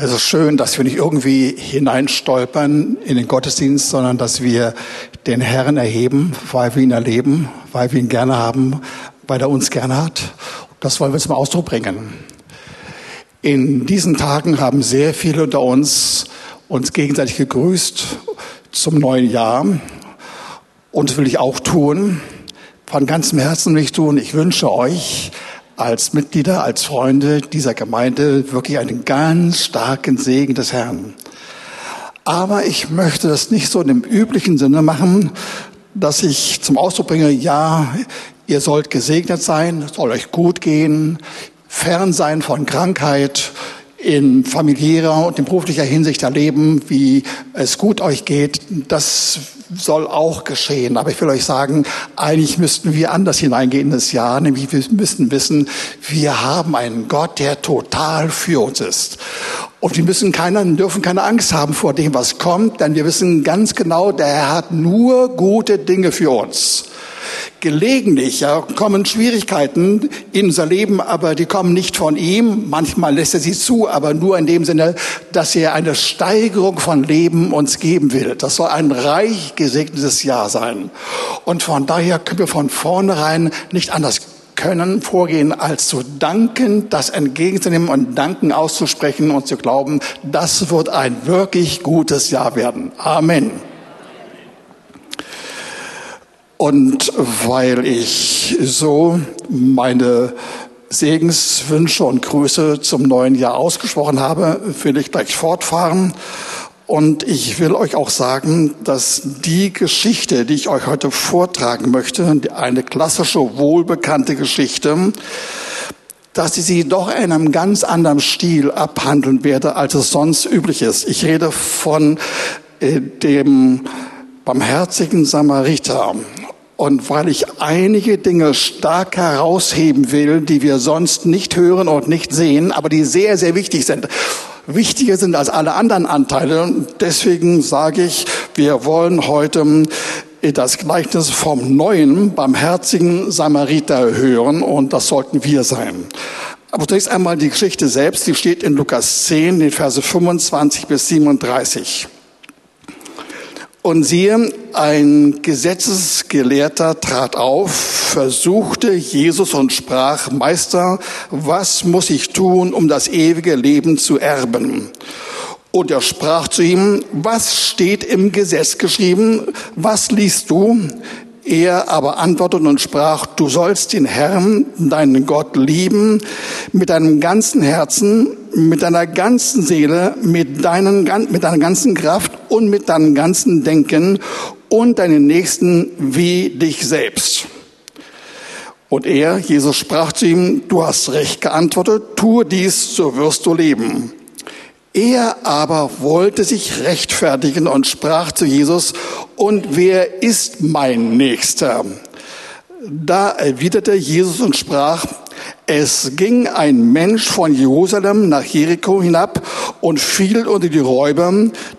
Es ist schön, dass wir nicht irgendwie hineinstolpern in den Gottesdienst, sondern dass wir den Herrn erheben, weil wir ihn erleben, weil wir ihn gerne haben, weil er uns gerne hat. Das wollen wir zum Ausdruck bringen. In diesen Tagen haben sehr viele unter uns uns gegenseitig gegrüßt zum neuen Jahr. Und das will ich auch tun. Von ganzem Herzen will ich tun. Ich wünsche euch, als Mitglieder, als Freunde dieser Gemeinde wirklich einen ganz starken Segen des Herrn. Aber ich möchte das nicht so in dem üblichen Sinne machen, dass ich zum Ausdruck bringe, ja, ihr sollt gesegnet sein, es soll euch gut gehen, fern sein von Krankheit, in familiärer und in beruflicher Hinsicht erleben, wie es gut euch geht. Das soll auch geschehen. Aber ich will euch sagen, eigentlich müssten wir anders hineingehen in das Jahr, nämlich wir müssen wissen, wir haben einen Gott, der total für uns ist. Und wir müssen keine, dürfen keine Angst haben vor dem, was kommt, denn wir wissen ganz genau, der Herr hat nur gute Dinge für uns. Gelegentlich ja, kommen Schwierigkeiten in unser Leben, aber die kommen nicht von ihm. Manchmal lässt er sie zu, aber nur in dem Sinne, dass er eine Steigerung von Leben uns geben will. Das soll ein reich gesegnetes Jahr sein. Und von daher können wir von vornherein nicht anders können vorgehen, als zu danken, das entgegenzunehmen und Danken auszusprechen und zu glauben, das wird ein wirklich gutes Jahr werden. Amen. Und weil ich so meine Segenswünsche und Grüße zum neuen Jahr ausgesprochen habe, will ich gleich fortfahren. Und ich will euch auch sagen, dass die Geschichte, die ich euch heute vortragen möchte, eine klassische, wohlbekannte Geschichte, dass ich sie doch in einem ganz anderen Stil abhandeln werde, als es sonst üblich ist. Ich rede von äh, dem barmherzigen Samariter. Und weil ich einige Dinge stark herausheben will, die wir sonst nicht hören und nicht sehen, aber die sehr, sehr wichtig sind. Wichtiger sind als alle anderen Anteile. Deswegen sage ich, wir wollen heute das Gleichnis vom neuen, barmherzigen Samariter hören und das sollten wir sein. Aber zunächst einmal die Geschichte selbst, die steht in Lukas 10, den Verse 25 bis 37. Und siehe, ein Gesetzesgelehrter trat auf, versuchte Jesus und sprach, Meister, was muss ich tun, um das ewige Leben zu erben? Und er sprach zu ihm, was steht im Gesetz geschrieben? Was liest du? Er aber antwortete und sprach, du sollst den Herrn, deinen Gott lieben, mit deinem ganzen Herzen, mit deiner ganzen Seele, mit, deinen, mit deiner ganzen Kraft und mit deinem ganzen Denken und deinen Nächsten wie dich selbst. Und er, Jesus, sprach zu ihm, du hast recht geantwortet, tue dies, so wirst du leben. Er aber wollte sich rechtfertigen und sprach zu Jesus, und wer ist mein Nächster? Da erwiderte Jesus und sprach, es ging ein Mensch von Jerusalem nach Jericho hinab und fiel unter die Räuber,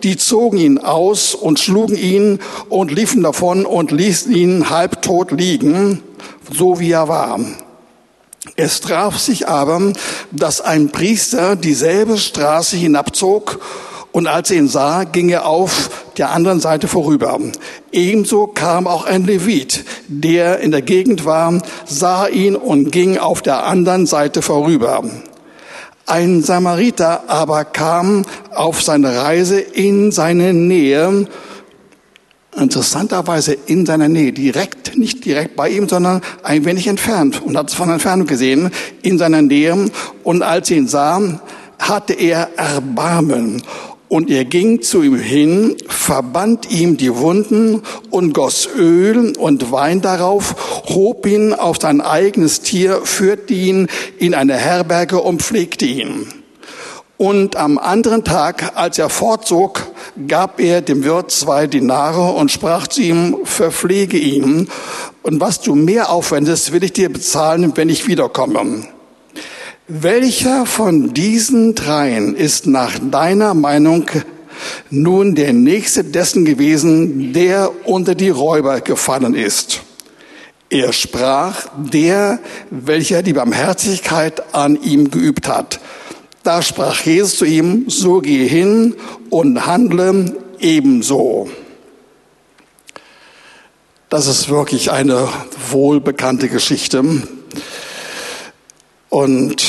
die zogen ihn aus und schlugen ihn und liefen davon und ließen ihn halbtot liegen, so wie er war. Es traf sich aber, dass ein Priester dieselbe Straße hinabzog und als er ihn sah, ging er auf der anderen Seite vorüber. Ebenso kam auch ein Levit, der in der Gegend war, sah ihn und ging auf der anderen Seite vorüber. Ein Samariter aber kam auf seine Reise in seine Nähe, interessanterweise in seiner Nähe, direkt, nicht direkt bei ihm, sondern ein wenig entfernt und hat es von Entfernung gesehen, in seiner Nähe. Und als er ihn sah, hatte er Erbarmen und er ging zu ihm hin, verband ihm die Wunden und goss Öl und Wein darauf, hob ihn auf sein eigenes Tier, führte ihn in eine Herberge und pflegte ihn. Und am anderen Tag, als er fortzog, gab er dem Wirt zwei Dinare und sprach zu ihm, verpflege ihn. Und was du mehr aufwendest, will ich dir bezahlen, wenn ich wiederkomme. Welcher von diesen dreien ist nach deiner Meinung nun der nächste dessen gewesen, der unter die Räuber gefallen ist? Er sprach, der, welcher die Barmherzigkeit an ihm geübt hat. Da sprach Jesus zu ihm, so gehe hin und handle ebenso. Das ist wirklich eine wohlbekannte Geschichte. Und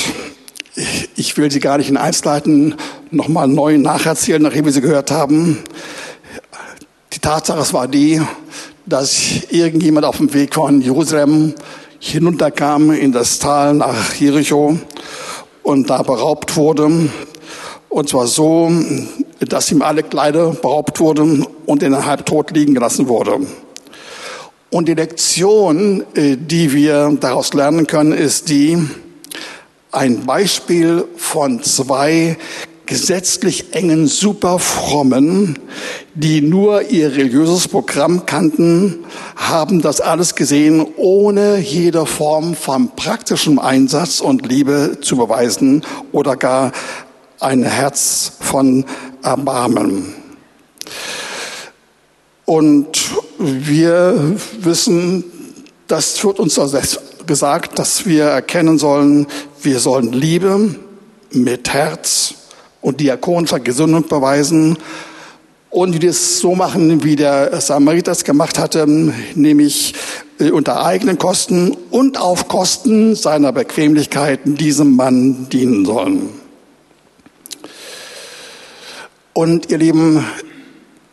ich will sie gar nicht in Einzelheiten nochmal neu nacherzählen, nachdem wir sie gehört haben. Die Tatsache war die, dass irgendjemand auf dem Weg von Jerusalem hinunterkam in das Tal nach Jericho und da beraubt wurde. Und zwar so, dass ihm alle Kleider beraubt wurden und in halb tot liegen gelassen wurde. Und die Lektion, äh, die wir daraus lernen können, ist die, ein Beispiel von zwei gesetzlich engen Superfrommen, die nur ihr religiöses Programm kannten, haben das alles gesehen, ohne jede Form von praktischem Einsatz und Liebe zu beweisen oder gar ein Herz von Erbarmen. Und wir wissen, das wird uns gesagt, dass wir erkennen sollen, wir sollen Liebe mit Herz und diakonischer Gesundung beweisen und das so machen, wie der Samariter es gemacht hatte, nämlich äh, unter eigenen Kosten und auf Kosten seiner Bequemlichkeit diesem Mann dienen sollen. Und ihr Lieben,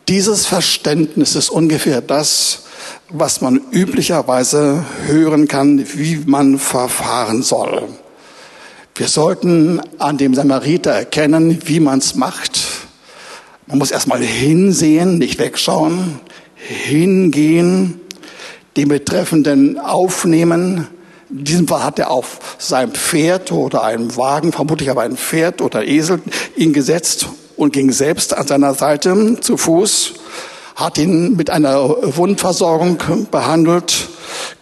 dieses Verständnis ist ungefähr das, was man üblicherweise hören kann, wie man verfahren soll. Wir sollten an dem Samariter erkennen, wie man es macht. Man muss erstmal hinsehen, nicht wegschauen, hingehen, den Betreffenden aufnehmen. In diesem Fall hat er auf seinem Pferd oder einem Wagen, vermutlich aber ein Pferd oder Esel, ihn gesetzt und ging selbst an seiner Seite zu Fuß, hat ihn mit einer Wundversorgung behandelt,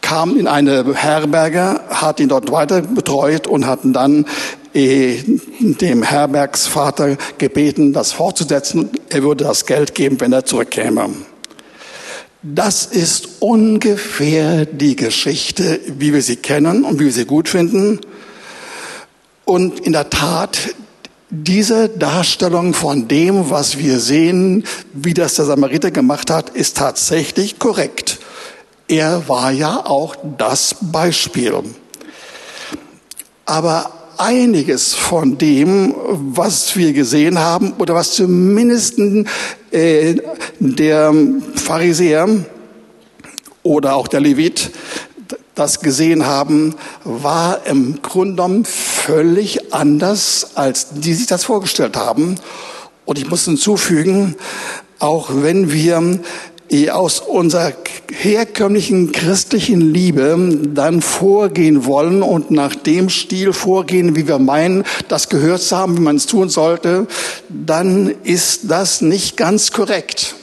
kam in eine Herberge, hat ihn dort weiter betreut und hatten dann äh, dem Herbergsvater gebeten, das fortzusetzen. Er würde das Geld geben, wenn er zurückkäme. Das ist ungefähr die Geschichte, wie wir sie kennen und wie wir sie gut finden. Und in der Tat, diese Darstellung von dem, was wir sehen, wie das der Samariter gemacht hat, ist tatsächlich korrekt. Er war ja auch das Beispiel. Aber einiges von dem, was wir gesehen haben, oder was zumindest äh, der Pharisäer oder auch der Levit das gesehen haben, war im Grunde genommen völlig anders, als die sich das vorgestellt haben. Und ich muss hinzufügen, auch wenn wir aus unserer herkömmlichen christlichen Liebe dann vorgehen wollen und nach dem Stil vorgehen, wie wir meinen, das gehört zu haben, wie man es tun sollte, dann ist das nicht ganz korrekt.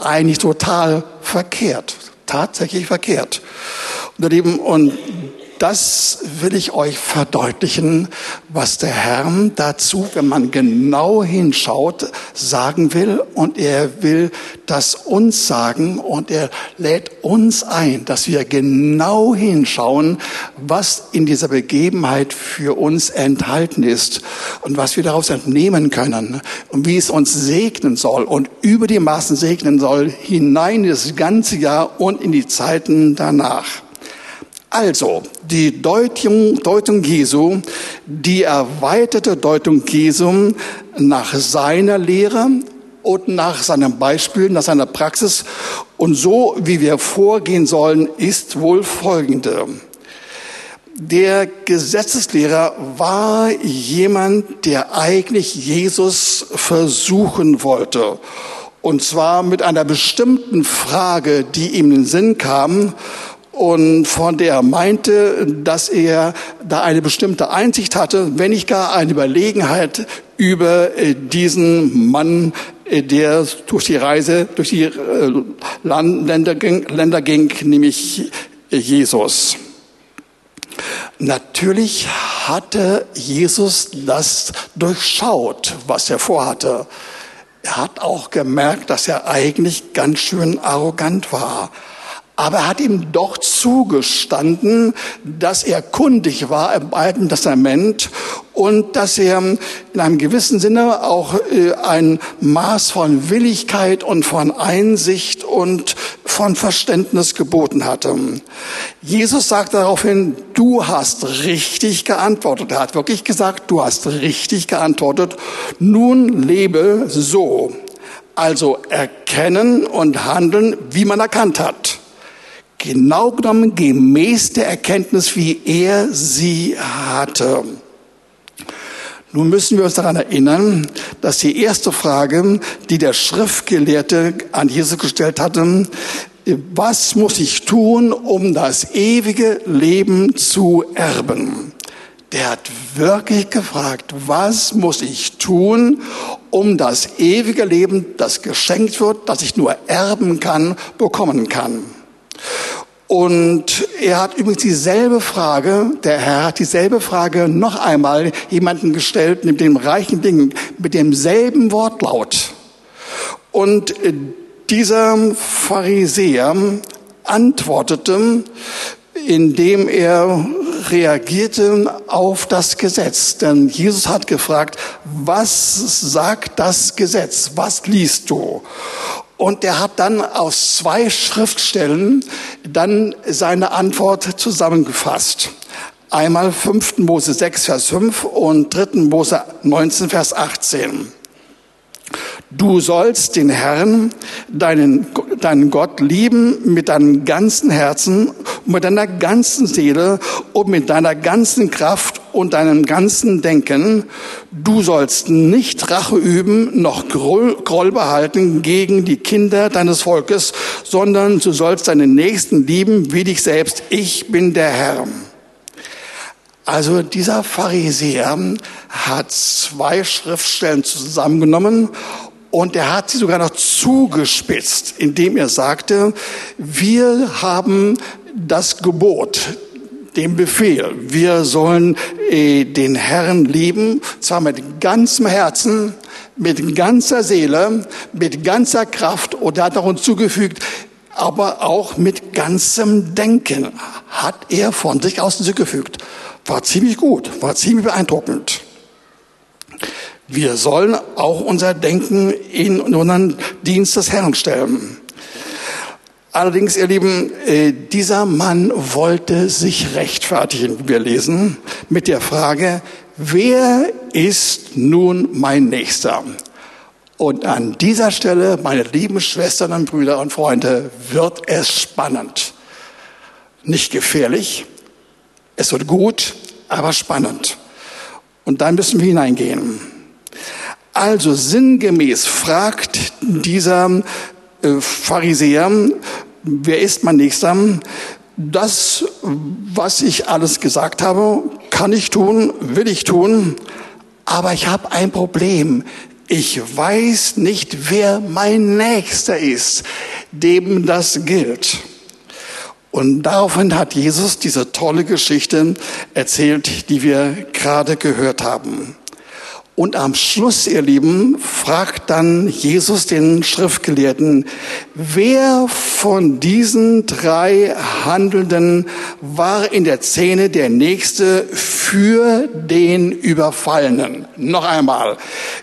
Eigentlich total verkehrt. Tatsächlich verkehrt. Und das will ich euch verdeutlichen, was der Herr dazu, wenn man genau hinschaut, sagen will. Und er will das uns sagen und er lädt uns ein, dass wir genau hinschauen, was in dieser Begebenheit für uns enthalten ist und was wir daraus entnehmen können und wie es uns segnen soll und über die Maßen segnen soll hinein in das ganze Jahr und in die Zeiten danach. Also, die Deutung, Deutung Jesu, die erweiterte Deutung Jesu nach seiner Lehre und nach seinem Beispiel, nach seiner Praxis und so, wie wir vorgehen sollen, ist wohl folgende. Der Gesetzeslehrer war jemand, der eigentlich Jesus versuchen wollte. Und zwar mit einer bestimmten Frage, die ihm in den Sinn kam und von der er meinte, dass er da eine bestimmte Einsicht hatte, wenn nicht gar eine Überlegenheit über äh, diesen Mann, äh, der durch die Reise, durch die äh, Länder ging, Länder ging nämlich Jesus. Natürlich hatte Jesus das durchschaut, was er vorhatte. Er hat auch gemerkt, dass er eigentlich ganz schön arrogant war. Aber er hat ihm doch zugestanden, dass er kundig war im Alten Testament und dass er in einem gewissen Sinne auch äh, ein Maß von Willigkeit und von Einsicht und von Verständnis geboten hatte. Jesus sagt daraufhin, du hast richtig geantwortet. Er hat wirklich gesagt, du hast richtig geantwortet. Nun lebe so. Also erkennen und handeln, wie man erkannt hat genau genommen gemäß der Erkenntnis, wie er sie hatte. Nun müssen wir uns daran erinnern, dass die erste Frage, die der Schriftgelehrte an Jesus gestellt hatte, was muss ich tun, um das ewige Leben zu erben? Der hat wirklich gefragt, was muss ich tun, um das ewige Leben, das geschenkt wird, das ich nur erben kann, bekommen kann. Und er hat übrigens dieselbe Frage, der Herr hat dieselbe Frage noch einmal jemanden gestellt mit dem reichen Ding, mit demselben Wortlaut. Und dieser Pharisäer antwortete, indem er reagierte auf das Gesetz. Denn Jesus hat gefragt, was sagt das Gesetz? Was liest du? Und er hat dann aus zwei Schriftstellen dann seine Antwort zusammengefasst. Einmal 5. Mose 6, Vers 5 und 3. Mose 19, Vers 18. Du sollst den Herrn, deinen, deinen Gott lieben mit deinem ganzen Herzen, mit deiner ganzen Seele und mit deiner ganzen Kraft und deinem ganzen Denken. Du sollst nicht Rache üben, noch Groll, behalten gegen die Kinder deines Volkes, sondern du sollst deinen Nächsten lieben wie dich selbst. Ich bin der Herr. Also dieser Pharisäer hat zwei Schriftstellen zusammengenommen und er hat sie sogar noch zugespitzt, indem er sagte, wir haben das Gebot, den Befehl, wir sollen äh, den Herrn lieben, zwar mit ganzem Herzen, mit ganzer Seele, mit ganzer Kraft und er hat auch hinzugefügt, aber auch mit ganzem Denken hat er von sich aus hinzugefügt. War ziemlich gut, war ziemlich beeindruckend. Wir sollen auch unser Denken in unseren Dienst des Herrn stellen. Allerdings, ihr Lieben, äh, dieser Mann wollte sich rechtfertigen, wir lesen, mit der Frage, wer ist nun mein Nächster? Und an dieser Stelle, meine lieben Schwestern und Brüder und Freunde, wird es spannend. Nicht gefährlich, es wird gut, aber spannend. Und da müssen wir hineingehen. Also sinngemäß fragt dieser äh, Pharisäer, wer ist mein Nächster? Das, was ich alles gesagt habe, kann ich tun, will ich tun, aber ich habe ein Problem. Ich weiß nicht, wer mein Nächster ist, dem das gilt. Und daraufhin hat Jesus diese tolle Geschichte erzählt, die wir gerade gehört haben. Und am Schluss, ihr Lieben, fragt dann Jesus den Schriftgelehrten, wer von diesen drei Handelnden war in der Szene der Nächste für den Überfallenen? Noch einmal,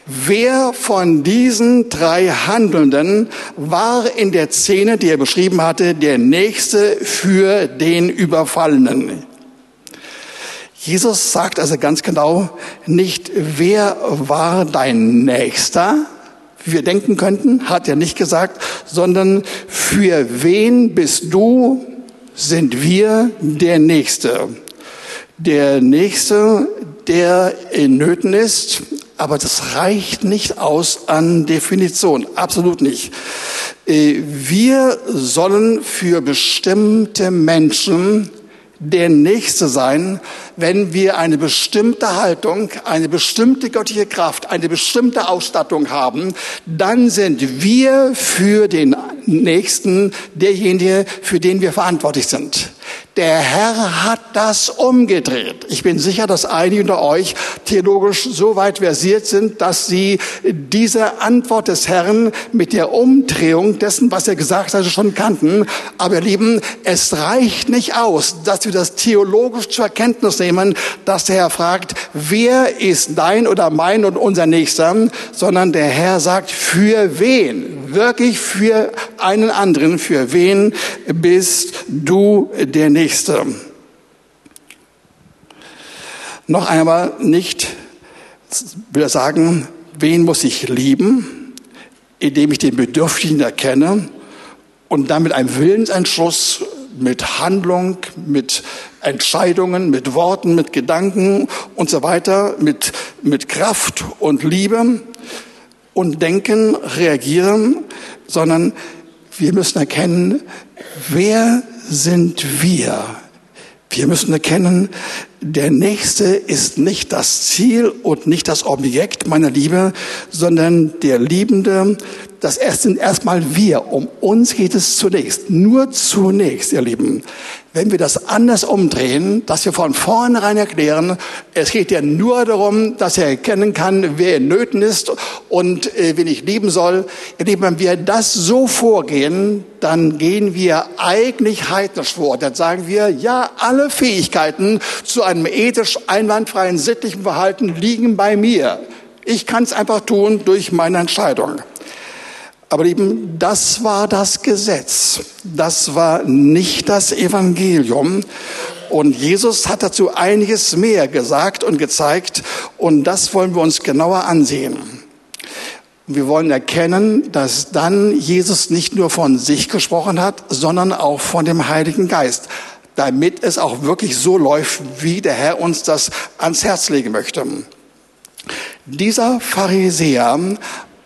wer von diesen drei Handelnden war in der Szene, die er beschrieben hatte, der Nächste für den Überfallenen? Jesus sagt also ganz genau nicht, wer war dein Nächster, wie wir denken könnten, hat er nicht gesagt, sondern für wen bist du, sind wir der Nächste. Der Nächste, der in Nöten ist, aber das reicht nicht aus an Definition, absolut nicht. Äh, wir sollen für bestimmte Menschen der Nächste sein, wenn wir eine bestimmte Haltung, eine bestimmte göttliche Kraft, eine bestimmte Ausstattung haben, dann sind wir für den Nächsten derjenige, für den wir verantwortlich sind. Der Herr hat das umgedreht. Ich bin sicher, dass einige unter euch theologisch so weit versiert sind, dass sie diese Antwort des Herrn mit der Umdrehung dessen, was er gesagt hat, schon kannten. Aber ihr Lieben, es reicht nicht aus, dass wir das theologisch zur Erkenntnis nehmen, dass der Herr fragt, wer ist dein oder mein und unser Nächster, sondern der Herr sagt, für wen? Wirklich für einen anderen. Für wen bist du der Nächste? Noch einmal nicht, will sagen, wen muss ich lieben, indem ich den Bedürftigen erkenne und dann mit einem Willensentschluss, mit Handlung, mit Entscheidungen, mit Worten, mit Gedanken und so weiter, mit, mit Kraft und Liebe und Denken reagieren, sondern wir müssen erkennen, wer sind wir. Wir müssen erkennen, der Nächste ist nicht das Ziel und nicht das Objekt meiner Liebe, sondern der Liebende, das sind erstmal wir. Um uns geht es zunächst, nur zunächst, ihr Lieben. Wenn wir das anders umdrehen, dass wir von vornherein erklären, es geht ja nur darum, dass er erkennen kann, wer in Nöten ist und äh, wen ich lieben soll. Ihr Lieben, wenn wir das so vorgehen, dann gehen wir eigentlich heidnisch vor. Dann sagen wir, ja, alle Fähigkeiten zu einem ethisch einwandfreien sittlichen Verhalten liegen bei mir. Ich kann es einfach tun durch meine Entscheidung. Aber eben, das war das Gesetz. Das war nicht das Evangelium. Und Jesus hat dazu einiges mehr gesagt und gezeigt. Und das wollen wir uns genauer ansehen. Wir wollen erkennen, dass dann Jesus nicht nur von sich gesprochen hat, sondern auch von dem Heiligen Geist, damit es auch wirklich so läuft, wie der Herr uns das ans Herz legen möchte. Dieser Pharisäer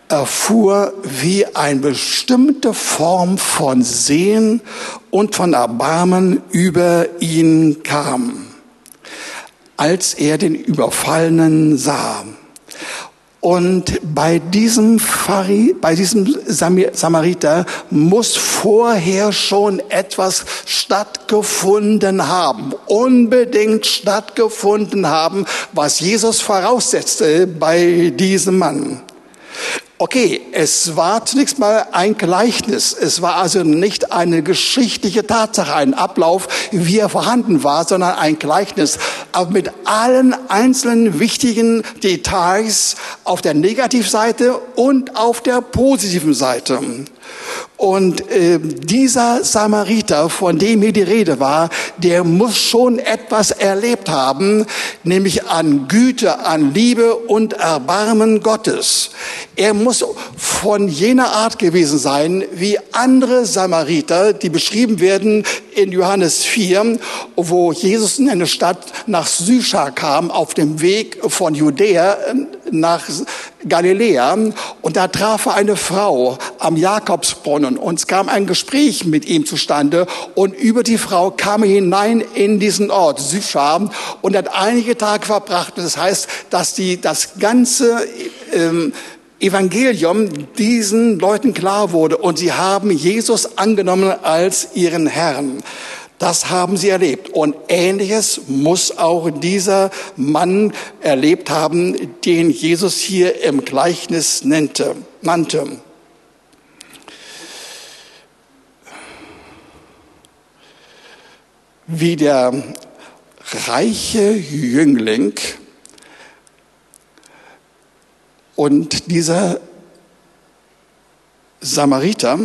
erfuhr, wie eine bestimmte Form von Sehen und von Erbarmen über ihn kam, als er den Überfallenen sah. Und bei diesem, Phari, bei diesem Samariter muss vorher schon etwas stattgefunden haben, unbedingt stattgefunden haben, was Jesus voraussetzte bei diesem Mann. Okay, es war zunächst mal ein Gleichnis. Es war also nicht eine geschichtliche Tatsache, ein Ablauf, wie er vorhanden war, sondern ein Gleichnis, aber mit allen einzelnen wichtigen Details auf der Negativseite und auf der positiven Seite. Und äh, dieser Samariter, von dem hier die Rede war, der muss schon etwas erlebt haben, nämlich an Güte, an Liebe und Erbarmen Gottes. Er muss von jener Art gewesen sein, wie andere Samariter, die beschrieben werden in Johannes 4, wo Jesus in eine Stadt nach Sychar kam, auf dem Weg von Judäa nach Galiläa. Und da traf er eine Frau am Jakobsbrunnen. Und es kam ein Gespräch mit ihm zustande. Und über die Frau kam er hinein in diesen Ort, Sychar, und hat einige Tage verbracht. Und das heißt, dass die, das ganze ähm, Evangelium diesen Leuten klar wurde. Und sie haben Jesus angenommen als ihren Herrn. Das haben sie erlebt. Und ähnliches muss auch dieser Mann erlebt haben, den Jesus hier im Gleichnis nannte. nannte. Wie der reiche Jüngling und dieser Samariter,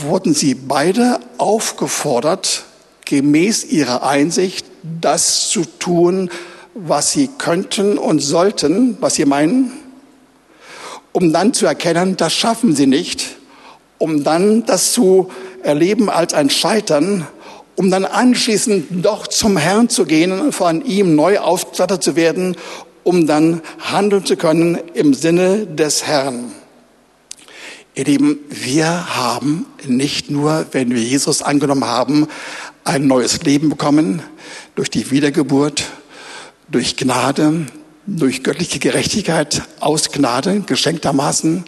wurden sie beide aufgefordert, gemäß ihrer Einsicht das zu tun, was sie könnten und sollten, was sie meinen, um dann zu erkennen, das schaffen sie nicht, um dann das zu erleben als ein Scheitern, um dann anschließend doch zum Herrn zu gehen und von ihm neu ausgestattet zu werden, um dann handeln zu können im Sinne des Herrn. Ihr Lieben, wir haben nicht nur, wenn wir Jesus angenommen haben, ein neues Leben bekommen durch die Wiedergeburt, durch Gnade, durch göttliche Gerechtigkeit aus Gnade, geschenktermaßen.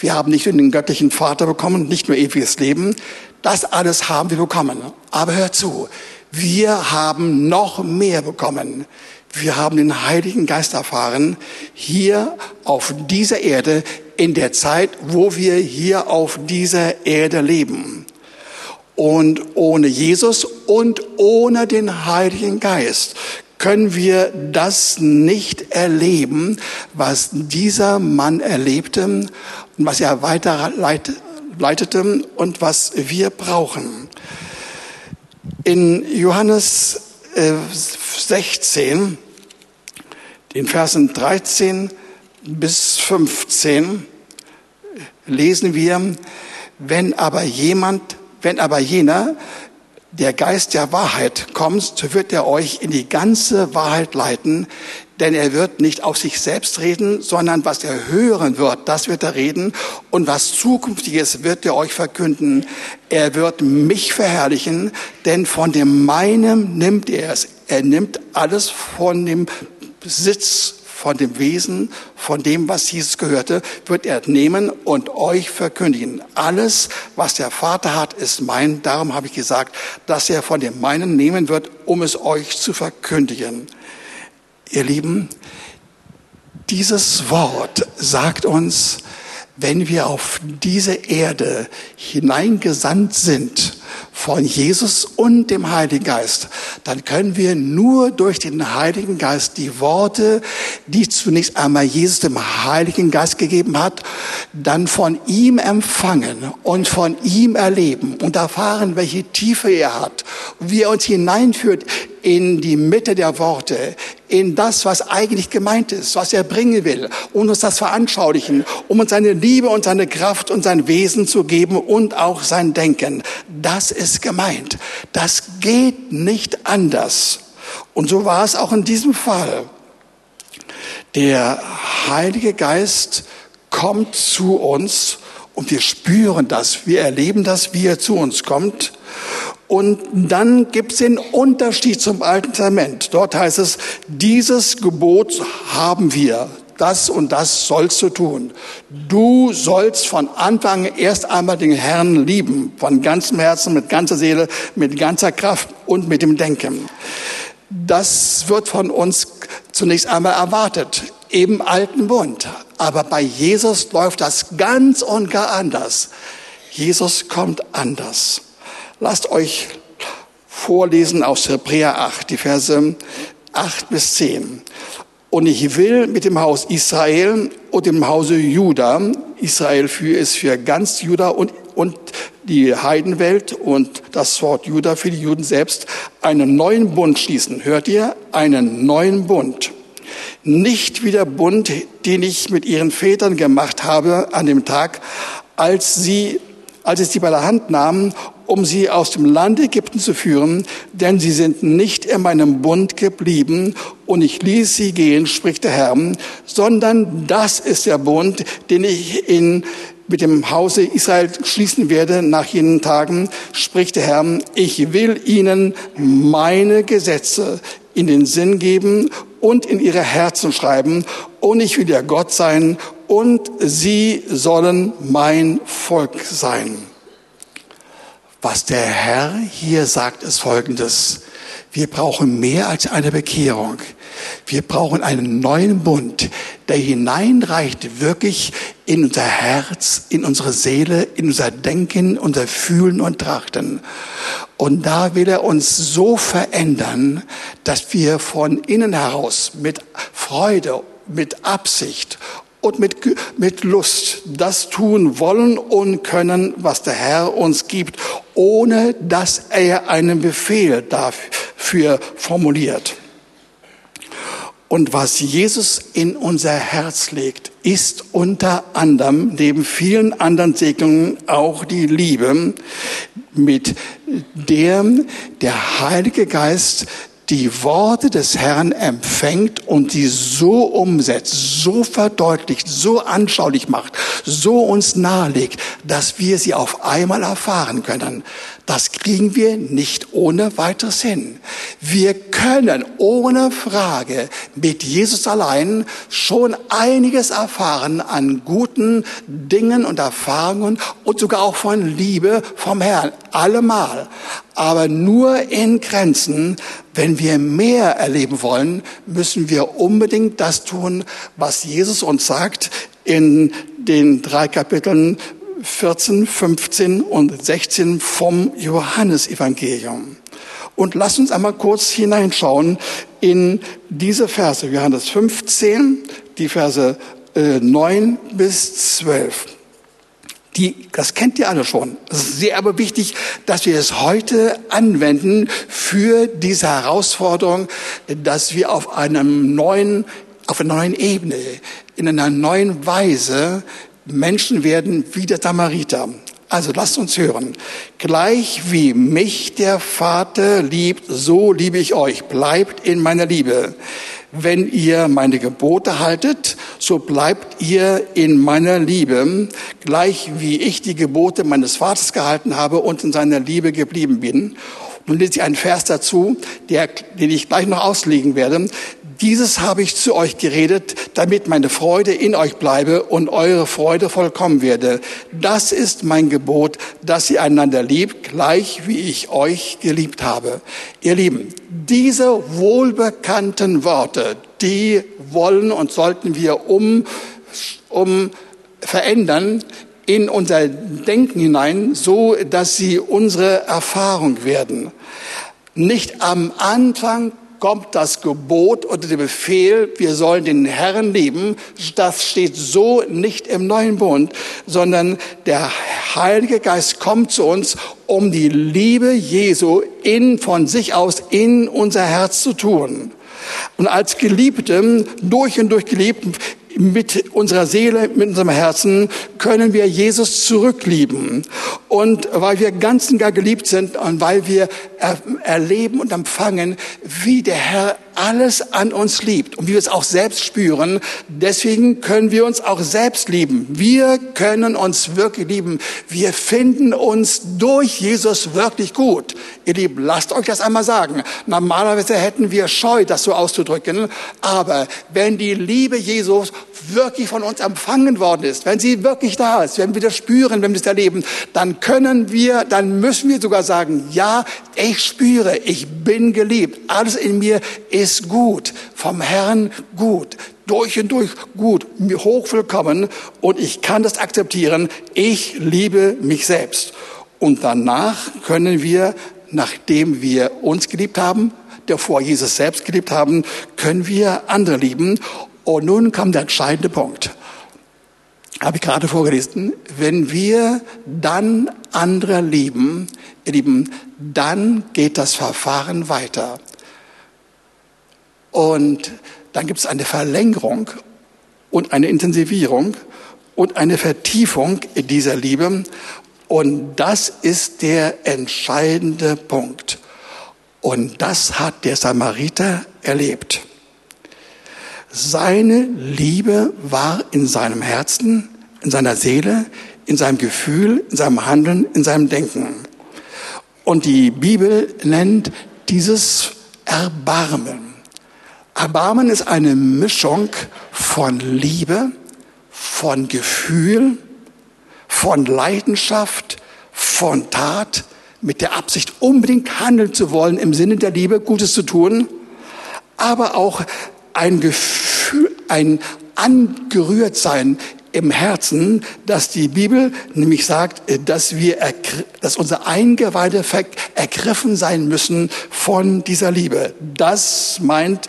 Wir haben nicht nur den göttlichen Vater bekommen, nicht nur ewiges Leben. Das alles haben wir bekommen. Aber hör zu, wir haben noch mehr bekommen. Wir haben den Heiligen Geist erfahren, hier auf dieser Erde, in der Zeit, wo wir hier auf dieser Erde leben. Und ohne Jesus und ohne den Heiligen Geist können wir das nicht erleben, was dieser Mann erlebte und was er weiterleitete und was wir brauchen. In Johannes 16, äh, den Versen 13 bis 15, lesen wir, wenn aber jemand, wenn aber jener, der Geist der Wahrheit kommt, so wird er euch in die ganze Wahrheit leiten, denn er wird nicht auf sich selbst reden, sondern was er hören wird, das wird er reden und was zukünftiges wird er euch verkünden. Er wird mich verherrlichen, denn von dem meinem nimmt er es. Er nimmt alles von dem Besitz von dem Wesen, von dem, was Jesus gehörte, wird er nehmen und euch verkündigen. Alles, was der Vater hat, ist mein. Darum habe ich gesagt, dass er von dem meinen nehmen wird, um es euch zu verkündigen. Ihr Lieben, dieses Wort sagt uns, wenn wir auf diese Erde hineingesandt sind, von Jesus und dem Heiligen Geist, dann können wir nur durch den Heiligen Geist die Worte, die zunächst einmal Jesus dem Heiligen Geist gegeben hat, dann von ihm empfangen und von ihm erleben und erfahren, welche Tiefe er hat, wie er uns hineinführt in die Mitte der Worte, in das, was eigentlich gemeint ist, was er bringen will und uns das veranschaulichen, um uns seine Liebe und seine Kraft und sein Wesen zu geben und auch sein Denken. Das ist gemeint. Das geht nicht anders. Und so war es auch in diesem Fall. Der Heilige Geist kommt zu uns und wir spüren das, wir erleben das, wie er zu uns kommt. Und dann gibt es den Unterschied zum Alten Testament. Dort heißt es, dieses Gebot haben wir. Das und das sollst du tun. Du sollst von Anfang erst einmal den Herrn lieben. Von ganzem Herzen, mit ganzer Seele, mit ganzer Kraft und mit dem Denken. Das wird von uns zunächst einmal erwartet im alten Bund. Aber bei Jesus läuft das ganz und gar anders. Jesus kommt anders. Lasst euch vorlesen aus Hebräer 8, die Verse 8 bis 10. Und ich will mit dem Haus Israel und dem Hause Juda, Israel für ist für ganz Juda und, und die Heidenwelt und das Wort Juda für die Juden selbst, einen neuen Bund schließen. Hört ihr? Einen neuen Bund. Nicht wie der Bund, den ich mit ihren Vätern gemacht habe an dem Tag, als sie als ich sie bei der Hand nahm um sie aus dem Land Ägypten zu führen, denn sie sind nicht in meinem Bund geblieben und ich ließ sie gehen, spricht der Herr, sondern das ist der Bund, den ich in mit dem Hause Israel schließen werde nach jenen Tagen, spricht der Herr, ich will ihnen meine Gesetze in den Sinn geben und in ihre Herzen schreiben und ich will ihr Gott sein und sie sollen mein Volk sein. Was der Herr hier sagt, ist Folgendes. Wir brauchen mehr als eine Bekehrung. Wir brauchen einen neuen Bund, der hineinreicht wirklich in unser Herz, in unsere Seele, in unser Denken, unser Fühlen und Trachten. Und da will er uns so verändern, dass wir von innen heraus mit Freude, mit Absicht und mit, mit Lust das tun wollen und können, was der Herr uns gibt, ohne dass er einen Befehl dafür formuliert. Und was Jesus in unser Herz legt, ist unter anderem neben vielen anderen Segnungen auch die Liebe, mit der der Heilige Geist die Worte des Herrn empfängt und die so umsetzt, so verdeutlicht, so anschaulich macht, so uns nahelegt, dass wir sie auf einmal erfahren können. Das kriegen wir nicht ohne weiteres hin. Wir können ohne Frage mit Jesus allein schon einiges erfahren an guten Dingen und Erfahrungen und sogar auch von Liebe vom Herrn. Allemal. Aber nur in Grenzen. Wenn wir mehr erleben wollen, müssen wir unbedingt das tun, was Jesus uns sagt in den drei Kapiteln 14, 15 und 16 vom Johannesevangelium. Und lass uns einmal kurz hineinschauen in diese Verse, Johannes 15, die Verse äh, 9 bis 12. Die, das kennt ihr alle schon. Es ist sehr aber wichtig, dass wir es heute anwenden für diese Herausforderung, dass wir auf einem neuen, auf einer neuen Ebene, in einer neuen Weise Menschen werden wie der Samariter. Also lasst uns hören. Gleich wie mich der Vater liebt, so liebe ich euch. Bleibt in meiner Liebe. Wenn ihr meine Gebote haltet, so bleibt ihr in meiner Liebe, gleich wie ich die Gebote meines Vaters gehalten habe und in seiner Liebe geblieben bin. Nun lese ich einen Vers dazu, der, den ich gleich noch auslegen werde. Dieses habe ich zu euch geredet, damit meine Freude in euch bleibe und eure Freude vollkommen werde. Das ist mein Gebot, dass ihr einander liebt, gleich wie ich euch geliebt habe. Ihr Lieben, diese wohlbekannten Worte, die wollen und sollten wir um, um verändern in unser Denken hinein, so dass sie unsere Erfahrung werden. Nicht am Anfang kommt das Gebot oder der Befehl, wir sollen den Herrn lieben. Das steht so nicht im neuen Bund, sondern der Heilige Geist kommt zu uns, um die Liebe Jesu in, von sich aus in unser Herz zu tun. Und als Geliebte, durch und durch geliebt, mit unserer Seele, mit unserem Herzen können wir Jesus zurücklieben. Und weil wir ganz und gar geliebt sind und weil wir erleben und empfangen, wie der Herr alles an uns liebt und wie wir es auch selbst spüren, deswegen können wir uns auch selbst lieben. Wir können uns wirklich lieben. Wir finden uns durch Jesus wirklich gut. Ihr Lieben, lasst euch das einmal sagen. Normalerweise hätten wir Scheu, das so auszudrücken, aber wenn die Liebe Jesus wirklich von uns empfangen worden ist, wenn sie wirklich da ist, wenn wir das spüren, wenn wir das erleben, dann können wir, dann müssen wir sogar sagen, ja, ich spüre, ich bin geliebt. Alles in mir ist gut, vom Herrn gut, durch und durch gut, hochwillkommen und ich kann das akzeptieren. Ich liebe mich selbst. Und danach können wir, nachdem wir uns geliebt haben, davor Jesus selbst geliebt haben, können wir andere lieben. Und nun kommt der entscheidende Punkt. Habe ich gerade vorgelesen. Wenn wir dann andere lieben, ihr Lieben, dann geht das Verfahren weiter. Und dann gibt es eine Verlängerung und eine Intensivierung und eine Vertiefung dieser Liebe. Und das ist der entscheidende Punkt. Und das hat der Samariter erlebt. Seine Liebe war in seinem Herzen, in seiner Seele, in seinem Gefühl, in seinem Handeln, in seinem Denken. Und die Bibel nennt dieses Erbarmen. Erbarmen ist eine Mischung von Liebe, von Gefühl, von Leidenschaft, von Tat, mit der Absicht, unbedingt handeln zu wollen, im Sinne der Liebe, Gutes zu tun, aber auch ein Gefühl, ein angerührt sein im Herzen, dass die Bibel nämlich sagt, äh, dass wir, dass unsere Eingeweide ergriffen sein müssen von dieser Liebe. Das meint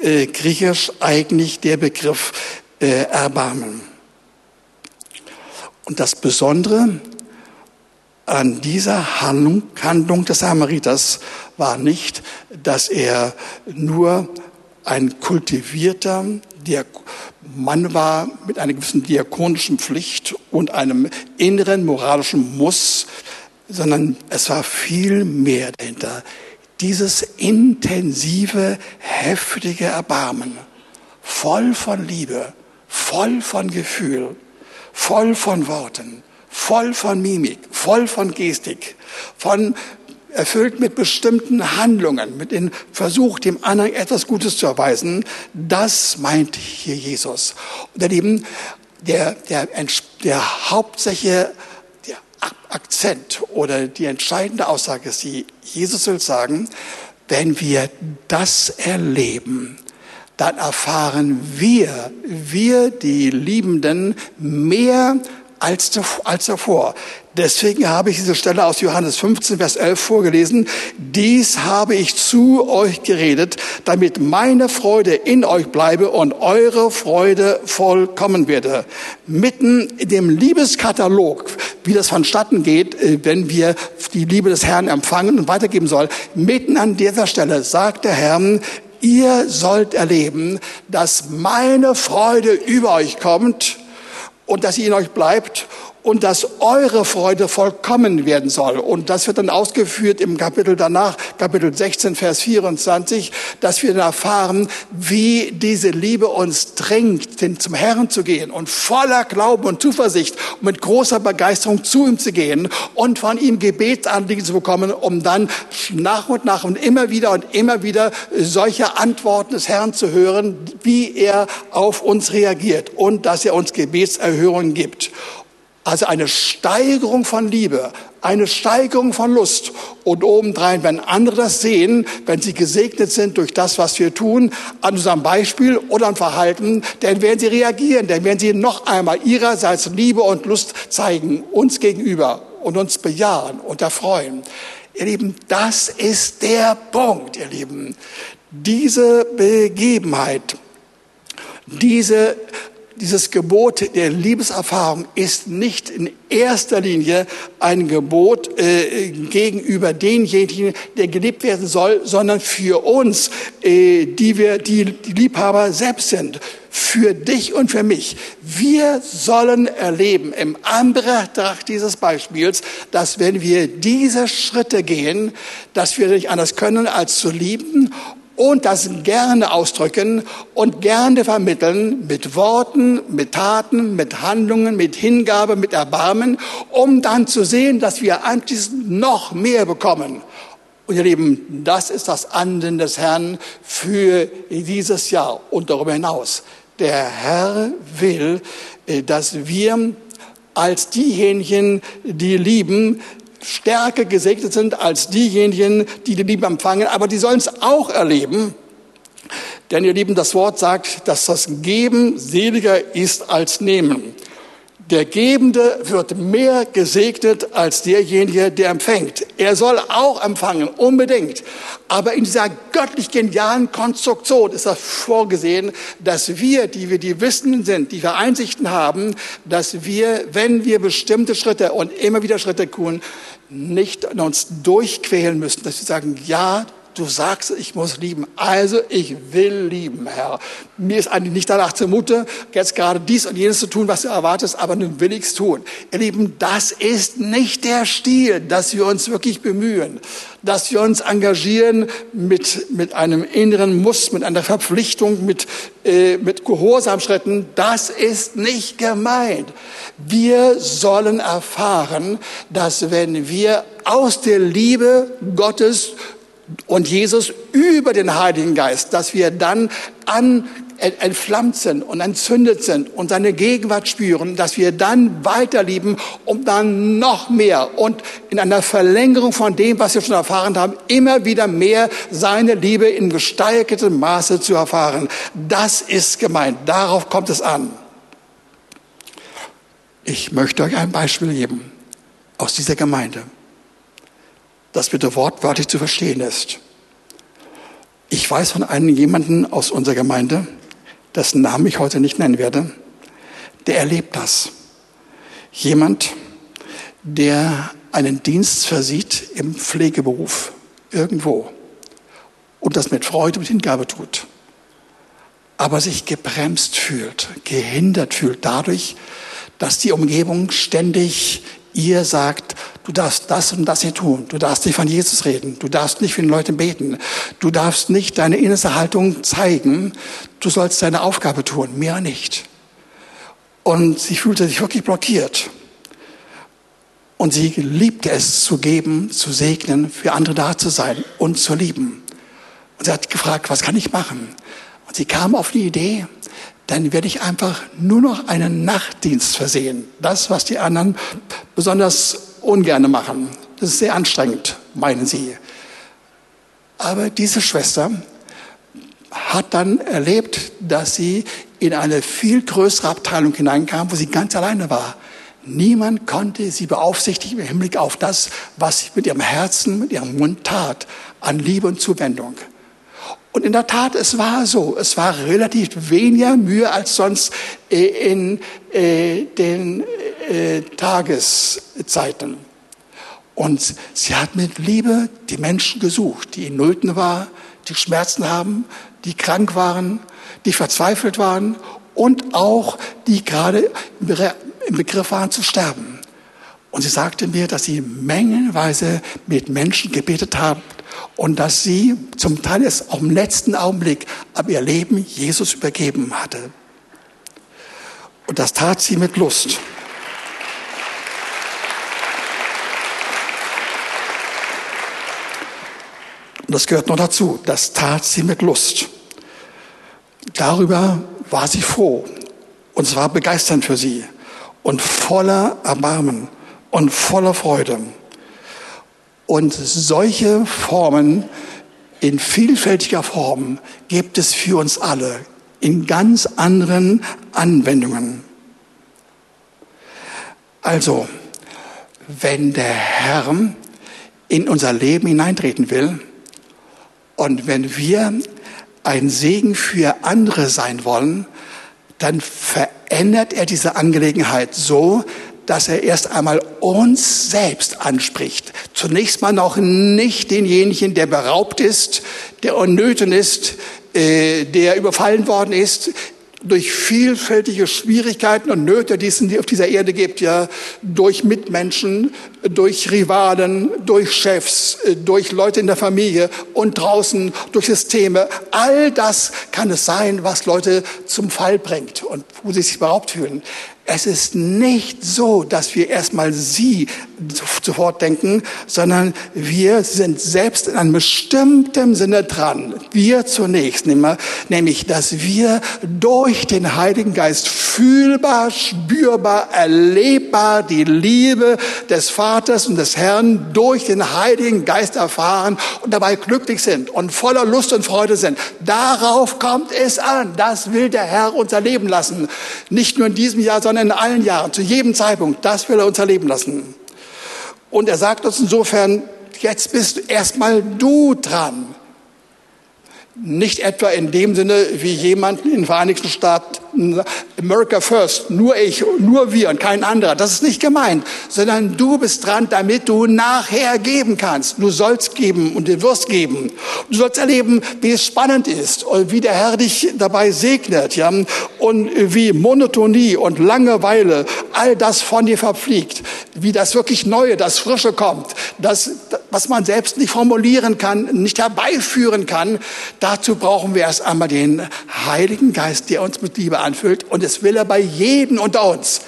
äh, griechisch eigentlich der Begriff äh, Erbarmen. Und das Besondere an dieser Handlung, Handlung des Samariters war nicht, dass er nur ein kultivierter Mann war mit einer gewissen diakonischen Pflicht und einem inneren moralischen Muss, sondern es war viel mehr dahinter. Dieses intensive, heftige Erbarmen, voll von Liebe, voll von Gefühl, voll von Worten, voll von Mimik, voll von Gestik, von erfüllt mit bestimmten Handlungen, mit dem Versuch, dem anderen etwas Gutes zu erweisen. Das meint hier Jesus. Und daneben der, der, der hauptsächliche der Akzent oder die entscheidende Aussage ist die, Jesus will sagen, wenn wir das erleben, dann erfahren wir, wir die Liebenden, mehr als, als davor. Deswegen habe ich diese Stelle aus Johannes 15, Vers 11 vorgelesen. Dies habe ich zu euch geredet, damit meine Freude in euch bleibe und eure Freude vollkommen werde. Mitten in dem Liebeskatalog, wie das vonstatten geht, äh, wenn wir die Liebe des Herrn empfangen und weitergeben sollen, mitten an dieser Stelle sagt der Herr, ihr sollt erleben, dass meine Freude über euch kommt und dass sie in euch bleibt und dass eure Freude vollkommen werden soll. Und das wird dann ausgeführt im Kapitel danach, Kapitel 16, Vers 24, dass wir dann erfahren, wie diese Liebe uns drängt, zum Herrn zu gehen und voller Glauben und Zuversicht und mit großer Begeisterung zu ihm zu gehen und von ihm Gebetsanliegen zu bekommen, um dann nach und nach und immer wieder und immer wieder solche Antworten des Herrn zu hören, wie er auf uns reagiert und dass er uns Gebetserhörungen gibt. Also eine Steigerung von Liebe, eine Steigerung von Lust. Und obendrein, wenn andere das sehen, wenn sie gesegnet sind durch das, was wir tun, an unserem Beispiel oder am Verhalten, dann werden sie reagieren, dann werden sie noch einmal ihrerseits Liebe und Lust zeigen, uns gegenüber und uns bejahen und erfreuen. Ihr Lieben, das ist der Punkt, ihr Lieben. Diese Begebenheit, diese dieses Gebot der Liebeserfahrung ist nicht in erster Linie ein Gebot äh, gegenüber denjenigen, der geliebt werden soll, sondern für uns, äh, die wir die, Liebhaber selbst sind, für dich und für mich. Wir sollen erleben im Anbetracht dieses Beispiels, dass wenn wir diese Schritte gehen, dass wir nicht anders können, als zu lieben und das gerne ausdrücken und gerne vermitteln mit Worten, mit Taten, mit Handlungen, mit Hingabe, mit Erbarmen, um dann zu sehen, dass wir anschließend noch mehr bekommen. Und ihr Lieben, das ist das Anden des Herrn für dieses Jahr und darüber hinaus. Der Herr will, äh, dass wir als diejenigen, die lieben, stärker gesegnet sind als diejenigen, die die Liebe empfangen, aber die sollen es auch erleben. Denn ihr Lieben, das Wort sagt, dass das Geben seliger ist als Nehmen. Der Gebende wird mehr gesegnet als derjenige, der empfängt. Er soll auch empfangen, unbedingt. Aber in dieser göttlich genialen Konstruktion ist das vorgesehen, dass wir, die wir die Wissenden sind, die wir Einsichten haben, dass wir, wenn wir bestimmte Schritte und immer wieder Schritte tun, nicht uns durchquälen müssen, dass wir sagen, ja, du sagst, ich muss lieben. Also ich will lieben, Herr. Mir ist eigentlich nicht danach zumute, jetzt gerade dies und jenes zu tun, was du erwartest, aber nun will ich's tun. Ihr Lieben, das ist nicht der Stil, dass wir uns wirklich bemühen, dass wir uns engagieren mit, mit einem inneren Muss, mit einer Verpflichtung, mit, äh, mit Gehorsamschritten. Das ist nicht gemeint. Wir sollen erfahren, dass wenn wir aus der Liebe Gottes und Jesus über den Heiligen Geist, dass wir dann an, entflammt sind und entzündet sind und seine Gegenwart spüren, dass wir dann weiterlieben, um dann noch mehr und in einer Verlängerung von dem, was wir schon erfahren haben, immer wieder mehr seine Liebe in gesteigertem Maße zu erfahren. Das ist gemeint. Darauf kommt es an. Ich möchte euch ein Beispiel geben aus dieser Gemeinde das bitte wortwörtlich zu verstehen ist. Ich weiß von einem jemanden aus unserer Gemeinde, dessen Namen ich heute nicht nennen werde, der erlebt das. Jemand, der einen Dienst versieht im Pflegeberuf irgendwo und das mit Freude und Hingabe tut, aber sich gebremst fühlt, gehindert fühlt dadurch, dass die Umgebung ständig ihr sagt, du darfst das und das hier tun, du darfst nicht von Jesus reden, du darfst nicht für die Leute beten, du darfst nicht deine innere Haltung zeigen, du sollst deine Aufgabe tun, mehr nicht. Und sie fühlte sich wirklich blockiert. Und sie liebte es zu geben, zu segnen, für andere da zu sein und zu lieben. Und sie hat gefragt, was kann ich machen? Und sie kam auf die Idee, dann werde ich einfach nur noch einen Nachtdienst versehen. Das, was die anderen besonders ungern machen. Das ist sehr anstrengend, meinen sie. Aber diese Schwester hat dann erlebt, dass sie in eine viel größere Abteilung hineinkam, wo sie ganz alleine war. Niemand konnte sie beaufsichtigen im Hinblick auf das, was sie mit ihrem Herzen, mit ihrem Mund tat, an Liebe und Zuwendung. Und in der Tat, es war so. Es war relativ weniger Mühe als sonst äh, in äh, den äh, Tageszeiten. Und sie hat mit Liebe die Menschen gesucht, die in Nöten waren, die Schmerzen haben, die krank waren, die verzweifelt waren und auch die gerade im Begriff waren zu sterben. Und sie sagte mir, dass sie mengenweise mit Menschen gebetet hat und dass sie zum Teil es auch im letzten Augenblick ab ihr Leben Jesus übergeben hatte. Und das tat sie mit Lust. Und das gehört noch dazu. Das tat sie mit Lust. Darüber war sie froh. Und es war begeisternd für sie. Und voller Erbarmen und voller Freude. Und solche Formen in vielfältiger Form gibt es für uns alle in ganz anderen Anwendungen. Also, wenn der Herr in unser Leben hineintreten will, und wenn wir ein Segen für andere sein wollen, dann verändert er diese Angelegenheit so, dass er erst einmal uns selbst anspricht. Zunächst mal noch nicht denjenigen, der beraubt ist, der unnöten ist, äh, der überfallen worden ist, durch vielfältige Schwierigkeiten und Nöte, die es auf dieser Erde gibt, ja, durch Mitmenschen, durch Rivalen, durch Chefs, durch Leute in der Familie und draußen durch Systeme. All das kann es sein, was Leute zum Fall bringt und wo sie sich überhaupt fühlen. Es ist nicht so, dass wir erstmal sie sofort denken, sondern wir sind selbst in einem bestimmten Sinne dran. Wir zunächst, nämlich, dass wir durch den Heiligen Geist fühlbar, spürbar, erlebbar die Liebe des Vaters und des Herrn durch den Heiligen Geist erfahren und dabei glücklich sind und voller Lust und Freude sind. Darauf kommt es an. Das will der Herr uns erleben lassen. Nicht nur in diesem Jahr, sondern sondern in allen Jahren, zu jedem Zeitpunkt. Das will er uns erleben lassen. Und er sagt uns insofern, jetzt bist erstmal du dran. Nicht etwa in dem Sinne, wie jemand in den Vereinigten Staaten America first, nur ich, nur wir und kein anderer. Das ist nicht gemeint, sondern du bist dran, damit du nachher geben kannst. Du sollst geben und du wirst geben. Du sollst erleben, wie es spannend ist und wie der Herr dich dabei segnet, ja, und wie Monotonie und Langeweile all das von dir verfliegt, wie das wirklich Neue, das Frische kommt, das, was man selbst nicht formulieren kann, nicht herbeiführen kann. Dazu brauchen wir erst einmal den Heiligen Geist, der uns mit Liebe anfüllt. Und es will er bei jedem unter uns.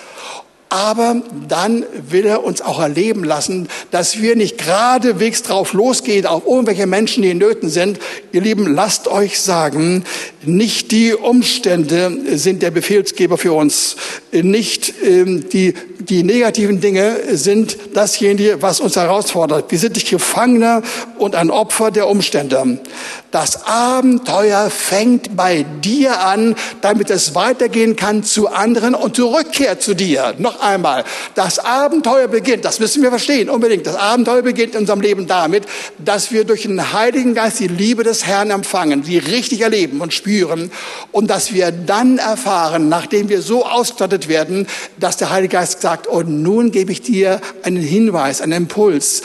Aber dann will er uns auch erleben lassen, dass wir nicht geradewegs drauf losgehen auf irgendwelche Menschen, die in Nöten sind. Ihr Lieben, lasst euch sagen, nicht die Umstände sind der Befehlsgeber für uns. Nicht ähm, die, die negativen Dinge sind dasjenige, was uns herausfordert. Wir sind nicht Gefangener und ein Opfer der Umstände. Das Abenteuer fängt bei dir an, damit es weitergehen kann zu anderen und zurückkehrt zu dir. Noch einmal. Das Abenteuer beginnt, das müssen wir verstehen, unbedingt. Das Abenteuer beginnt in unserem Leben damit, dass wir durch den Heiligen Geist die Liebe des Herrn empfangen, die richtig erleben und spüren und dass wir dann erfahren, nachdem wir so ausgestattet werden, dass der Heilige Geist sagt, und nun gebe ich dir einen Hinweis, einen Impuls,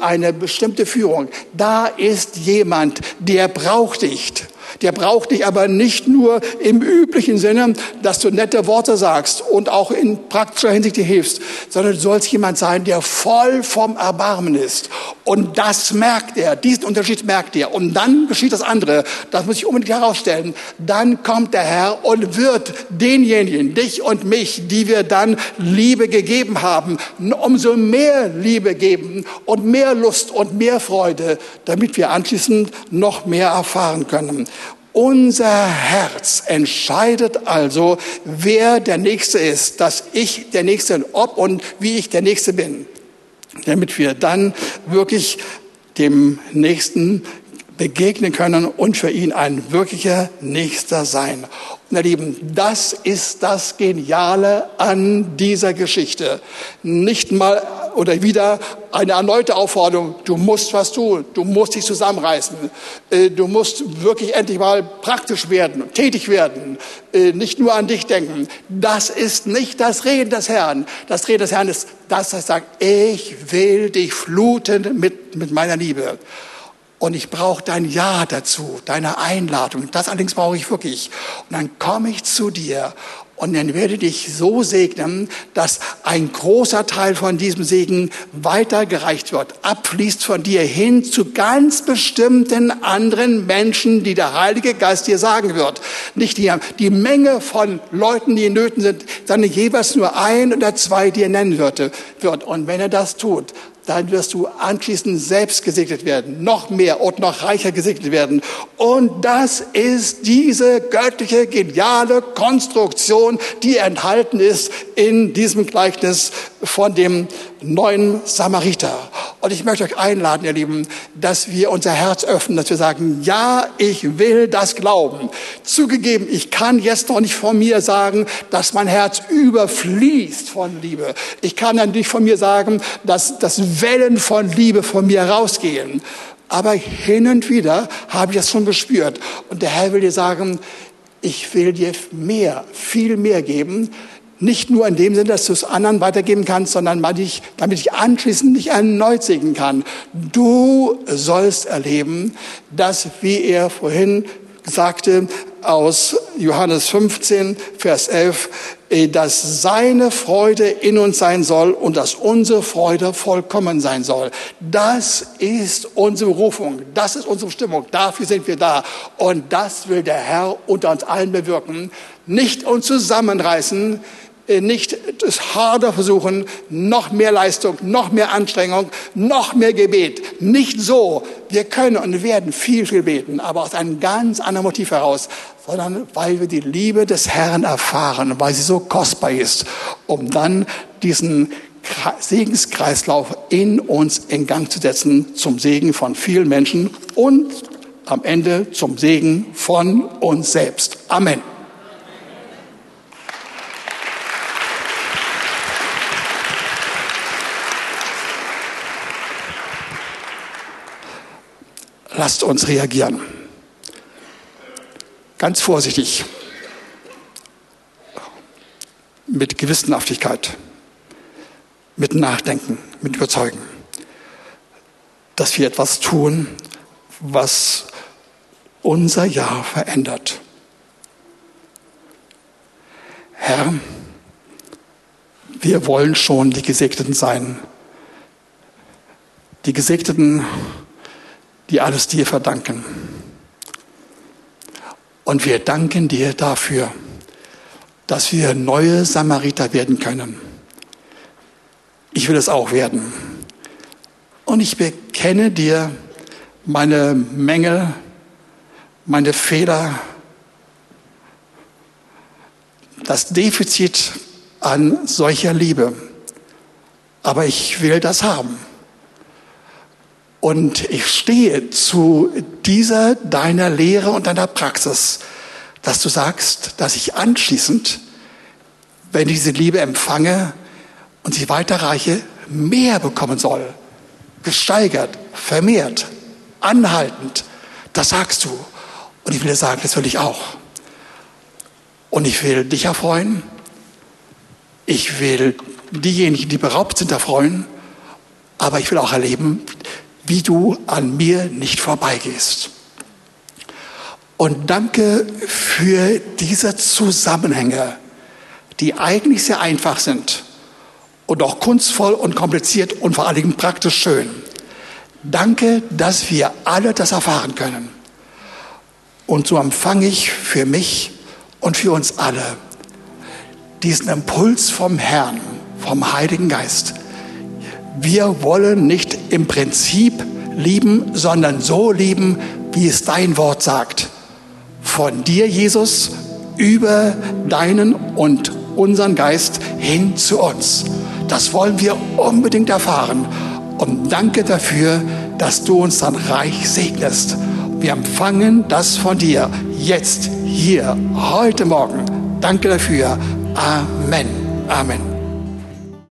eine bestimmte Führung. Da ist jemand, der braucht dich. Der braucht dich aber nicht nur im üblichen Sinne, dass du nette Worte sagst und auch in praktischer Hinsicht dir hilfst, sondern du sollst jemand sein, der voll vom Erbarmen ist. Und das merkt er, diesen Unterschied merkt er. Und dann geschieht das andere, das muss ich unbedingt herausstellen. Dann kommt der Herr und wird denjenigen, dich und mich, die wir dann Liebe gegeben haben, umso mehr Liebe geben und mehr Lust und mehr Freude, damit wir anschließend noch mehr erfahren können. Unser Herz entscheidet also, wer der Nächste ist, dass ich der Nächste, ob und wie ich der Nächste bin, damit wir dann wirklich dem Nächsten begegnen können und für ihn ein wirklicher Nächster sein. Und ihr Lieben, das ist das Geniale an dieser Geschichte. Nicht mal oder wieder eine erneute Aufforderung, du musst was tun, du musst dich zusammenreißen, äh, du musst wirklich endlich mal praktisch werden, tätig werden, äh, nicht nur an dich denken. Das ist nicht das Reden des Herrn. Das Reden des Herrn ist das, das sagt, ich will dich fluten mit, mit meiner Liebe. Und ich brauche dein Ja dazu, deine Einladung. Das allerdings brauche ich wirklich. Und dann komme ich zu dir und dann werde dich so segnen, dass ein großer Teil von diesem Segen weitergereicht wird, abfließt von dir hin zu ganz bestimmten anderen Menschen, die der Heilige Geist dir sagen wird. Nicht die, die Menge von Leuten, die in Nöten sind, sondern jeweils nur ein oder zwei, die er nennen wird. Und wenn er das tut, dann wirst du anschließend selbst gesegnet werden, noch mehr und noch reicher gesegnet werden. Und das ist diese göttliche, geniale Konstruktion, die enthalten ist in diesem Gleichnis von dem neuen Samariter. Und ich möchte euch einladen, ihr Lieben, dass wir unser Herz öffnen, dass wir sagen, ja, ich will das glauben. Zugegeben, ich kann jetzt noch nicht von mir sagen, dass mein Herz überfließt von Liebe. Ich kann dann nicht von mir sagen, dass, dass Wellen von Liebe von mir rausgehen. Aber hin und wieder habe ich das schon gespürt. Und der Herr will dir sagen, ich will dir mehr, viel mehr geben, nicht nur in dem Sinne, dass du es anderen weitergeben kannst, sondern damit ich, anschließend nicht erneut segnen kann. Du sollst erleben, dass, wie er vorhin sagte, aus Johannes 15, Vers 11, äh, dass seine Freude in uns sein soll und dass unsere Freude vollkommen sein soll. Das ist unsere Berufung, das ist unsere Bestimmung, dafür sind wir da. Und das will der Herr unter uns allen bewirken. Nicht uns zusammenreißen, nicht das harder versuchen, noch mehr Leistung, noch mehr Anstrengung, noch mehr Gebet. Nicht so. Wir können und werden viel, viel beten, aber aus einem ganz anderen Motiv heraus, sondern weil wir die Liebe des Herrn erfahren, weil sie so kostbar ist, um dann diesen Segenskreislauf in uns in Gang zu setzen, zum Segen von vielen Menschen und am Ende zum Segen von uns selbst. Amen. Lasst uns reagieren. Ganz vorsichtig, mit Gewissenhaftigkeit, mit Nachdenken, mit Überzeugen, dass wir etwas tun, was unser Jahr verändert. Herr, wir wollen schon die Gesegneten sein. Die Gesegneten die alles dir verdanken. Und wir danken dir dafür, dass wir neue Samariter werden können. Ich will es auch werden. Und ich bekenne dir meine Mängel, meine Fehler, das Defizit an solcher Liebe. Aber ich will das haben. Und ich stehe zu dieser deiner Lehre und deiner Praxis, dass du sagst, dass ich anschließend, wenn ich diese Liebe empfange und sie weiterreiche, mehr bekommen soll. Gesteigert, vermehrt, anhaltend. Das sagst du. Und ich will dir sagen, das will ich auch. Und ich will dich erfreuen. Ich will diejenigen, die beraubt sind, erfreuen. Aber ich will auch erleben, wie du an mir nicht vorbeigehst. Und danke für diese Zusammenhänge, die eigentlich sehr einfach sind und auch kunstvoll und kompliziert und vor allen Dingen praktisch schön. Danke, dass wir alle das erfahren können. Und so empfange ich für mich und für uns alle diesen Impuls vom Herrn, vom Heiligen Geist. Wir wollen nicht im Prinzip lieben, sondern so lieben, wie es dein Wort sagt. Von dir, Jesus, über deinen und unseren Geist hin zu uns. Das wollen wir unbedingt erfahren. Und danke dafür, dass du uns dann reich segnest. Wir empfangen das von dir jetzt, hier, heute Morgen. Danke dafür. Amen. Amen.